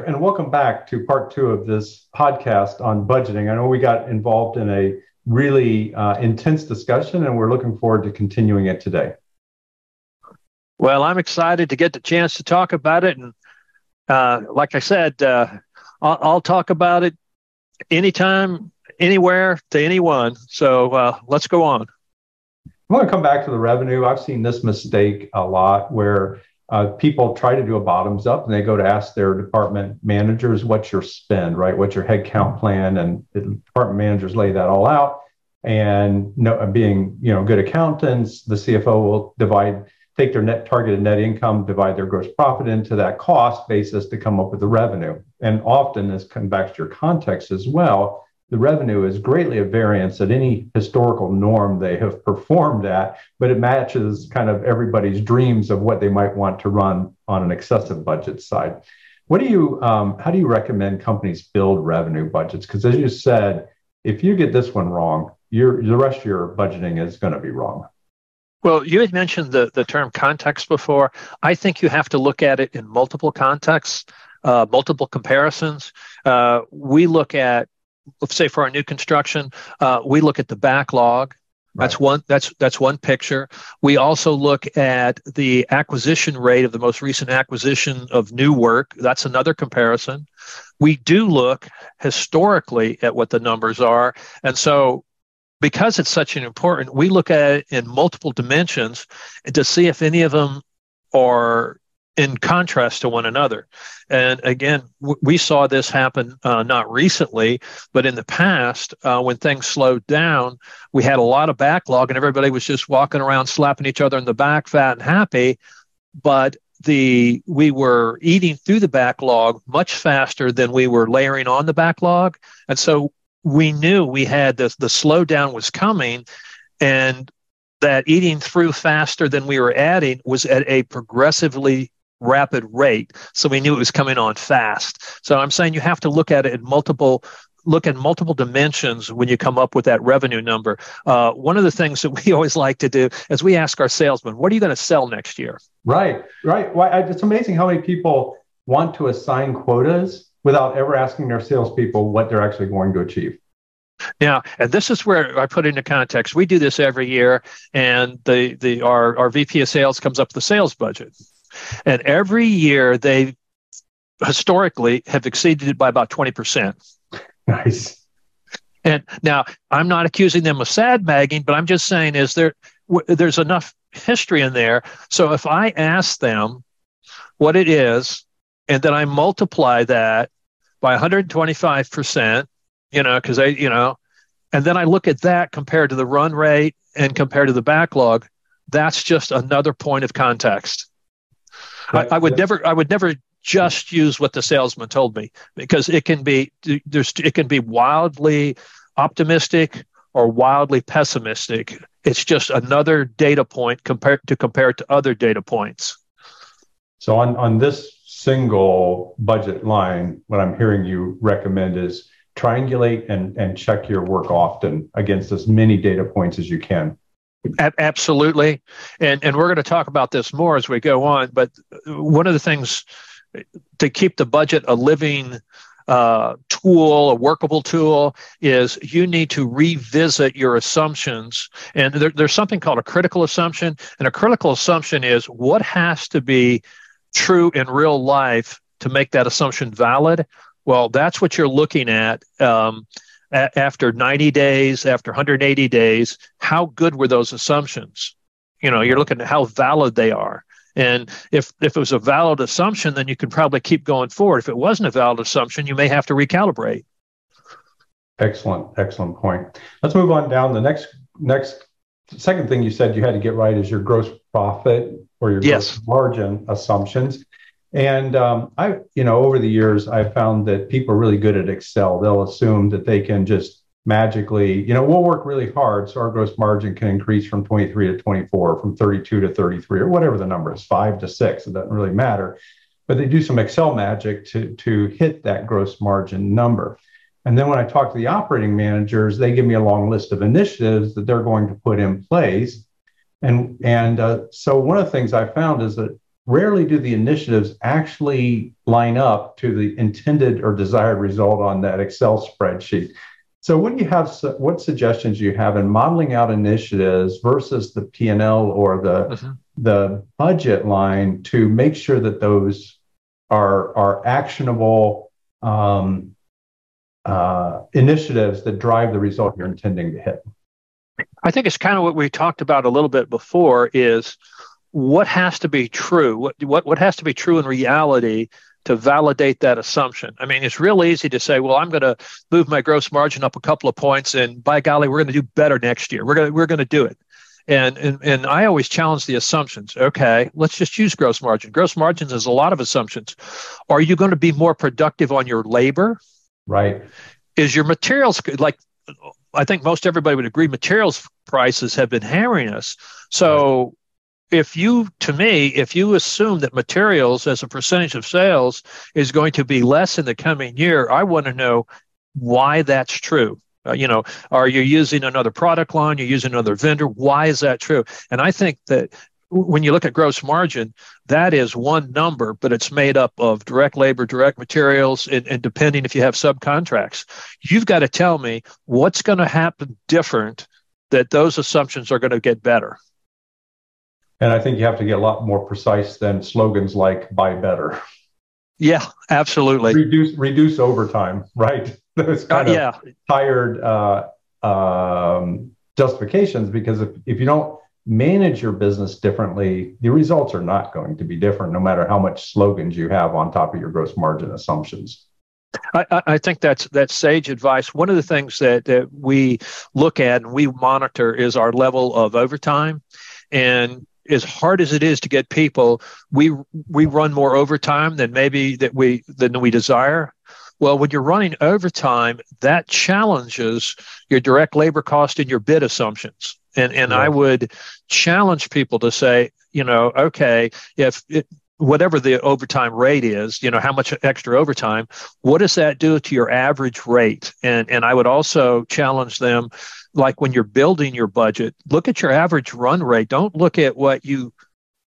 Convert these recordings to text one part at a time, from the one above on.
Eric, and welcome back to part two of this podcast on budgeting. I know we got involved in a really uh, intense discussion, and we're looking forward to continuing it today. Well, I'm excited to get the chance to talk about it. And uh, like I said, uh, I'll, I'll, talk about it anytime, anywhere, to anyone. So uh, let's go on. I want to come back to the revenue. I've seen this mistake a lot where uh, people try to do a bottoms up and they go to ask their department managers, what's your spend, right? What's your headcount plan? And the department managers lay that all out. And no, being, you know, good accountants, the CFO will divide take their net targeted net income, divide their gross profit into that cost basis to come up with the revenue. And often, this comes back to your context as well, the revenue is greatly a variance at any historical norm they have performed at, but it matches kind of everybody's dreams of what they might want to run on an excessive budget side. What do you, um, how do you recommend companies build revenue budgets? Because as you said, if you get this one wrong, your, the rest of your budgeting is going to be wrong. Well, you had mentioned the, the term context before. I think you have to look at it in multiple contexts, uh, multiple comparisons. Uh, we look at, let's say, for our new construction, uh, we look at the backlog. That's one. That's that's one picture. We also look at the acquisition rate of the most recent acquisition of new work. That's another comparison. We do look historically at what the numbers are, and so because it's such an important, we look at it in multiple dimensions to see if any of them are in contrast to one another. And again, w- we saw this happen uh, not recently, but in the past, uh, when things slowed down, we had a lot of backlog and everybody was just walking around slapping each other in the back, fat and happy. But the we were eating through the backlog much faster than we were layering on the backlog. And so we knew we had the, the slowdown was coming and that eating through faster than we were adding was at a progressively rapid rate. So we knew it was coming on fast. So I'm saying you have to look at it in multiple look at multiple dimensions when you come up with that revenue number. Uh, one of the things that we always like to do is we ask our salesmen, "What are you going to sell next year?" Right, right. Why it's amazing how many people want to assign quotas without ever asking their salespeople what they're actually going to achieve. Now, and this is where I put into context. We do this every year, and the the our our VP of sales comes up with the sales budget, and every year they historically have exceeded it by about twenty percent. Nice. And now I'm not accusing them of sandbagging, but I'm just saying is there w- there's enough history in there. So if I ask them what it is and then I multiply that by 125%, you know, because I, you know, and then I look at that compared to the run rate and compared to the backlog, that's just another point of context. I, I, would never, I would never just use what the salesman told me because it can be there's it can be wildly optimistic or wildly pessimistic. It's just another data point compared to compare to other data points. So on on this single budget line, what I'm hearing you recommend is triangulate and, and check your work often against as many data points as you can. Absolutely. And, and we're going to talk about this more as we go on. But one of the things to keep the budget a living uh, tool, a workable tool, is you need to revisit your assumptions. And there, there's something called a critical assumption. And a critical assumption is what has to be true in real life to make that assumption valid, well, that's what you're looking at um, a- after 90 days, after 180 days. How good were those assumptions? You know, you're looking at how valid they are. And if, if it was a valid assumption, then you can probably keep going forward. If it wasn't a valid assumption, you may have to recalibrate. Excellent, excellent point. Let's move on down. The next next second thing you said you had to get right is your gross profit or your yes. gross margin assumptions. And um, I, you know, over the years, I found that people are really good at Excel. They'll assume that they can just magically, you know, we'll work really hard so our gross margin can increase from 23 to 24, from 32 to 33, or whatever the number is, five to six. It doesn't really matter. But they do some Excel magic to, to hit that gross margin number. And then when I talk to the operating managers, they give me a long list of initiatives that they're going to put in place and and uh, so one of the things I found is that rarely do the initiatives actually line up to the intended or desired result on that Excel spreadsheet. So, what do you have? What suggestions do you have in modeling out initiatives versus the P and L or the mm-hmm. the budget line to make sure that those are are actionable um, uh, initiatives that drive the result you're intending to hit? I think it's kind of what we talked about a little bit before. Is what has to be true? What what what has to be true in reality to validate that assumption. I mean, it's real easy to say, well, I'm going to move my gross margin up a couple of points, and by golly, we're going to do better next year. We're going to, we're going to do it. And, and and I always challenge the assumptions. Okay, let's just use gross margin. Gross margins is a lot of assumptions. Are you going to be more productive on your labor? Right. Is your materials like I think most everybody would agree materials prices have been hammering us. So if you to me if you assume that materials as a percentage of sales is going to be less in the coming year i want to know why that's true. Uh, you know are you using another product line? You're using another vendor? Why is that true? And i think that when you look at gross margin that is one number but it's made up of direct labor direct materials and, and depending if you have subcontracts. You've got to tell me what's going to happen different that those assumptions are going to get better and I think you have to get a lot more precise than slogans like "buy better." Yeah, absolutely. Reduce reduce overtime, right? Those kind uh, yeah. of tired uh, um, justifications because if, if you don't manage your business differently, the results are not going to be different, no matter how much slogans you have on top of your gross margin assumptions. I, I, think that's that's sage advice. One of the things that, that we look at and we monitor is our level of overtime. And as hard as it is to get people, we we run more overtime than maybe that we than we desire. Well, when you're running overtime, that challenges your direct labor cost and your bid assumptions. And and I would challenge people to say, you know, okay, if it, whatever the overtime rate is, you know, how much extra overtime, what does that do to your average rate? And and I would also challenge them like when you're building your budget, look at your average run rate. Don't look at what you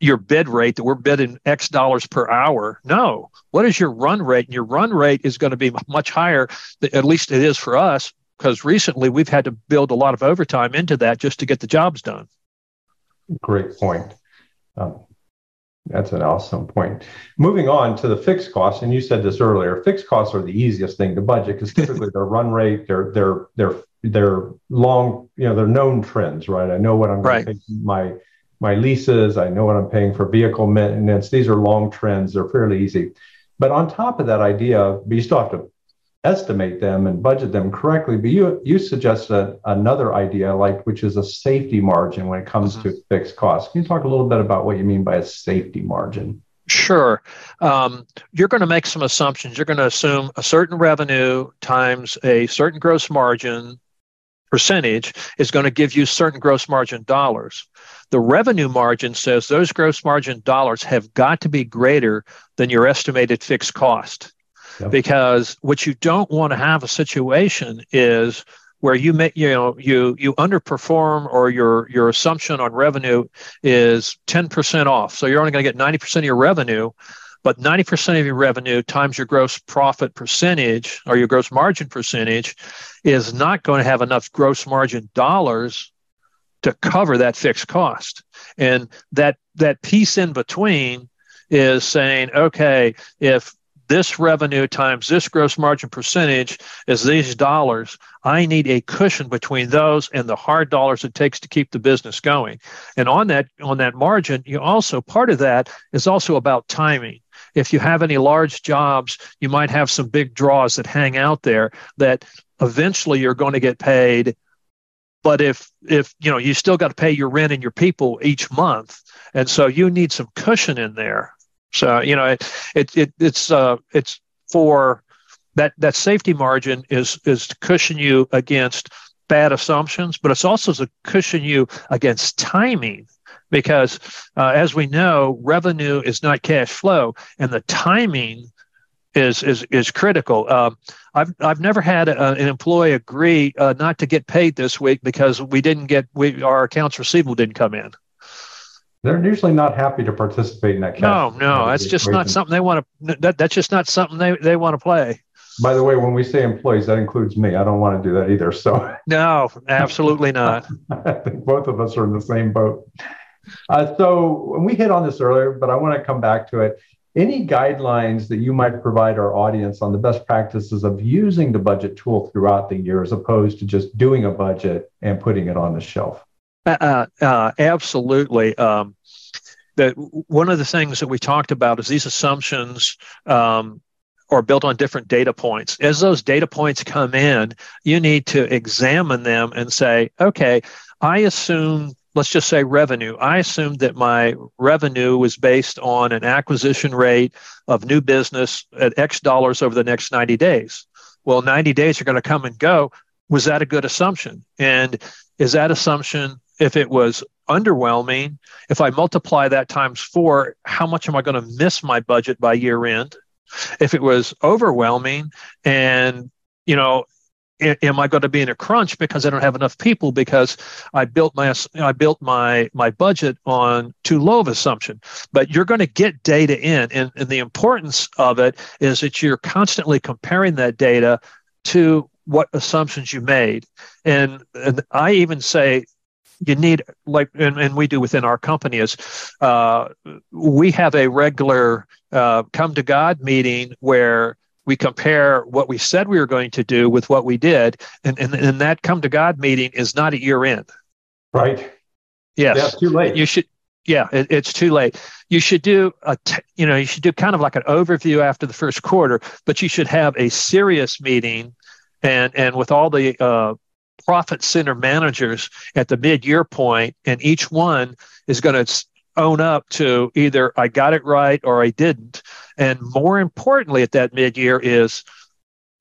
your bid rate that we're bidding X dollars per hour. No. What is your run rate? And your run rate is going to be much higher, at least it is for us, because recently we've had to build a lot of overtime into that just to get the jobs done. Great point. Um, that's an awesome point. Moving on to the fixed costs, and you said this earlier. Fixed costs are the easiest thing to budget because typically their run rate, their their their their long, you know, they're known trends, right? I know what I'm going right. to pay my my leases. I know what I'm paying for vehicle maintenance. These are long trends. They're fairly easy. But on top of that idea, but you still have to estimate them and budget them correctly. But you you suggested another idea, like which is a safety margin when it comes mm-hmm. to fixed costs. Can you talk a little bit about what you mean by a safety margin? Sure. Um, you're going to make some assumptions. You're going to assume a certain revenue times a certain gross margin percentage is going to give you certain gross margin dollars. The revenue margin says those gross margin dollars have got to be greater than your estimated fixed cost. Because what you don't want to have a situation is where you may you know you you underperform or your your assumption on revenue is 10% off. So you're only going to get 90% of your revenue, but 90% of your revenue times your gross profit percentage or your gross margin percentage is not going to have enough gross margin dollars to cover that fixed cost. And that that piece in between is saying, okay, if this revenue times this gross margin percentage is these dollars. I need a cushion between those and the hard dollars it takes to keep the business going. And on that on that margin, you also part of that is also about timing. If you have any large jobs, you might have some big draws that hang out there that eventually you're going to get paid but if if you know you still got to pay your rent and your people each month and so you need some cushion in there so you know, it, it, it it's uh, it's for that that safety margin is is to cushion you against bad assumptions, but it's also to cushion you against timing because uh, as we know, revenue is not cash flow, and the timing is is is critical. Um, I've I've never had a, an employee agree uh, not to get paid this week because we didn't get we our accounts receivable didn't come in. They're usually not happy to participate in that. No, no, that's just not something they want to. That, that's just not something they, they want to play. By the way, when we say employees, that includes me. I don't want to do that either. So no, absolutely not. I think both of us are in the same boat. Uh, so we hit on this earlier, but I want to come back to it. Any guidelines that you might provide our audience on the best practices of using the budget tool throughout the year, as opposed to just doing a budget and putting it on the shelf? Uh, uh, absolutely. Um, that one of the things that we talked about is these assumptions um, are built on different data points. As those data points come in, you need to examine them and say, okay, I assume, let's just say revenue. I assumed that my revenue was based on an acquisition rate of new business at X dollars over the next 90 days. Well, 90 days are going to come and go. Was that a good assumption? And is that assumption, if it was underwhelming, if I multiply that times four, how much am I going to miss my budget by year end? If it was overwhelming and, you know, am I going to be in a crunch because I don't have enough people because I built my I built my my budget on too low of assumption. But you're going to get data in, and, and the importance of it is that you're constantly comparing that data to what assumptions you made. And, and I even say you need like and, and we do within our company is uh, we have a regular uh, come to god meeting where we compare what we said we were going to do with what we did. And, and, and that come to god meeting is not a year end right. Yes. Yeah, it's too late. You should yeah it, it's too late. You should do a t- you know you should do kind of like an overview after the first quarter but you should have a serious meeting and and with all the uh, profit center managers at the mid-year point, and each one is going to own up to either I got it right or I didn't. And more importantly, at that mid-year is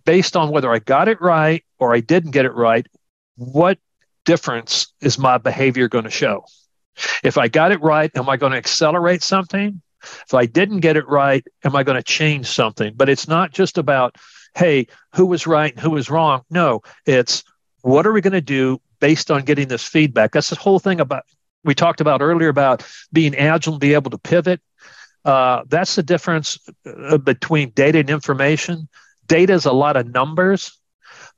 based on whether I got it right or I didn't get it right. What difference is my behavior going to show? If I got it right, am I going to accelerate something? If I didn't get it right, am I going to change something? But it's not just about, hey, who was right and who was wrong. No, it's what are we going to do based on getting this feedback? That's the whole thing about we talked about earlier about being agile and be able to pivot. Uh, that's the difference uh, between data and information. Data is a lot of numbers,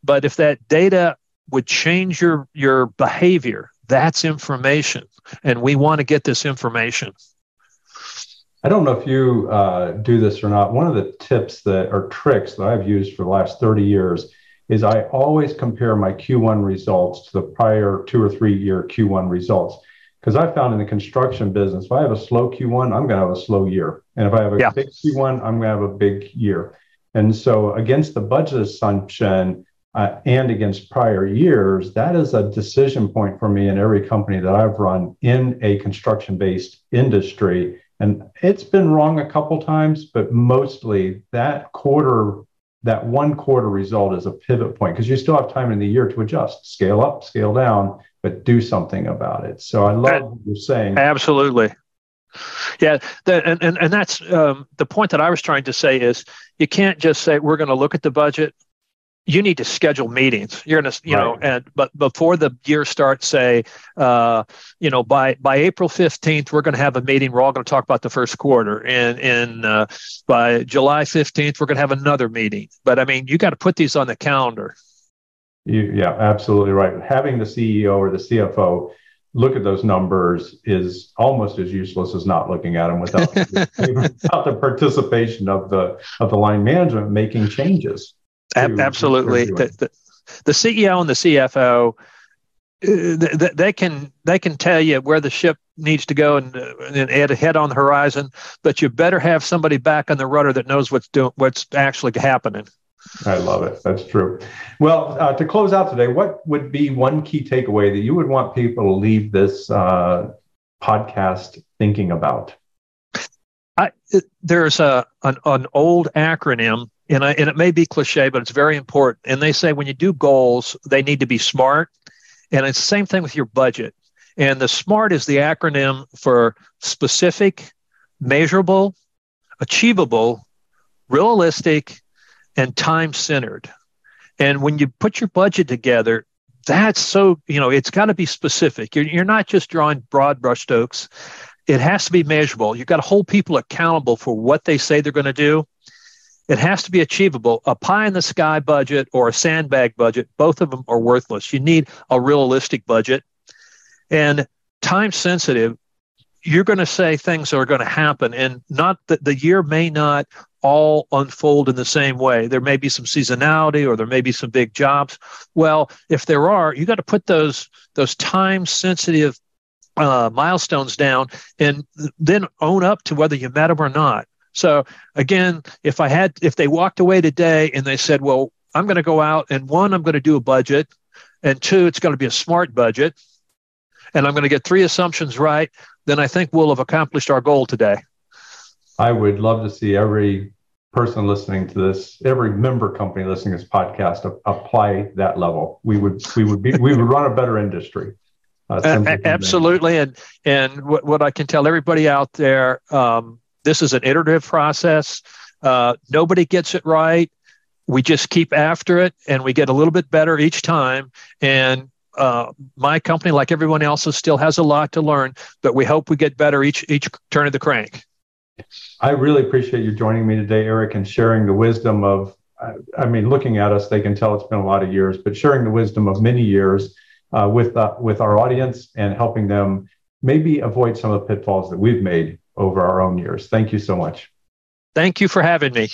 but if that data would change your your behavior, that's information, and we want to get this information. I don't know if you uh, do this or not. One of the tips that or tricks that I've used for the last 30 years is I always compare my Q1 results to the prior two or three year Q1 results. Because I found in the construction business, if I have a slow Q1, I'm going to have a slow year. And if I have a yeah. big Q1, I'm going to have a big year. And so, against the budget assumption uh, and against prior years, that is a decision point for me in every company that I've run in a construction based industry. And it's been wrong a couple times, but mostly that quarter that one quarter result is a pivot point because you still have time in the year to adjust, scale up, scale down, but do something about it. So I love what you're saying. Absolutely. Yeah, and, and, and that's um, the point that I was trying to say is you can't just say we're going to look at the budget you need to schedule meetings. You're gonna, you right. know, and but before the year starts, say, uh, you know, by by April fifteenth, we're going to have a meeting. We're all going to talk about the first quarter, and and uh, by July fifteenth, we're going to have another meeting. But I mean, you got to put these on the calendar. You, yeah, absolutely right. Having the CEO or the CFO look at those numbers is almost as useless as not looking at them without, without the participation of the of the line management making changes. Absolutely. The, the, the, CEO and the CFO, uh, they can they can tell you where the ship needs to go and, uh, and add a head on the horizon, but you better have somebody back on the rudder that knows what's doing what's actually happening. I love it. That's true. Well, uh, to close out today, what would be one key takeaway that you would want people to leave this uh, podcast thinking about? I, there's a an, an old acronym and, I, and it may be cliche, but it's very important. And they say when you do goals, they need to be smart. And it's the same thing with your budget. And the SMART is the acronym for specific, measurable, achievable, realistic, and time centered. And when you put your budget together, that's so, you know, it's got to be specific. You're, you're not just drawing broad brushstrokes it has to be measurable. You've got to hold people accountable for what they say they're going to do. It has to be achievable. A pie in the sky budget or a sandbag budget, both of them are worthless. You need a realistic budget. And time sensitive, you're going to say things are going to happen and not that the year may not all unfold in the same way. There may be some seasonality or there may be some big jobs. Well, if there are, you got to put those those time sensitive uh, milestones down and then own up to whether you met them or not. So again, if I had, if they walked away today and they said, well, I'm going to go out and one, I'm going to do a budget and two, it's going to be a smart budget and I'm going to get three assumptions right, then I think we'll have accomplished our goal today. I would love to see every person listening to this, every member company listening to this podcast apply that level. We would, we would be, we would run a better industry. Uh, absolutely, and and what, what I can tell everybody out there, um, this is an iterative process. Uh, nobody gets it right. We just keep after it, and we get a little bit better each time. And uh, my company, like everyone else's, still has a lot to learn, but we hope we get better each each turn of the crank. I really appreciate you joining me today, Eric, and sharing the wisdom of. I mean, looking at us, they can tell it's been a lot of years, but sharing the wisdom of many years uh, with uh, with our audience and helping them maybe avoid some of the pitfalls that we've made over our own years. Thank you so much. Thank you for having me.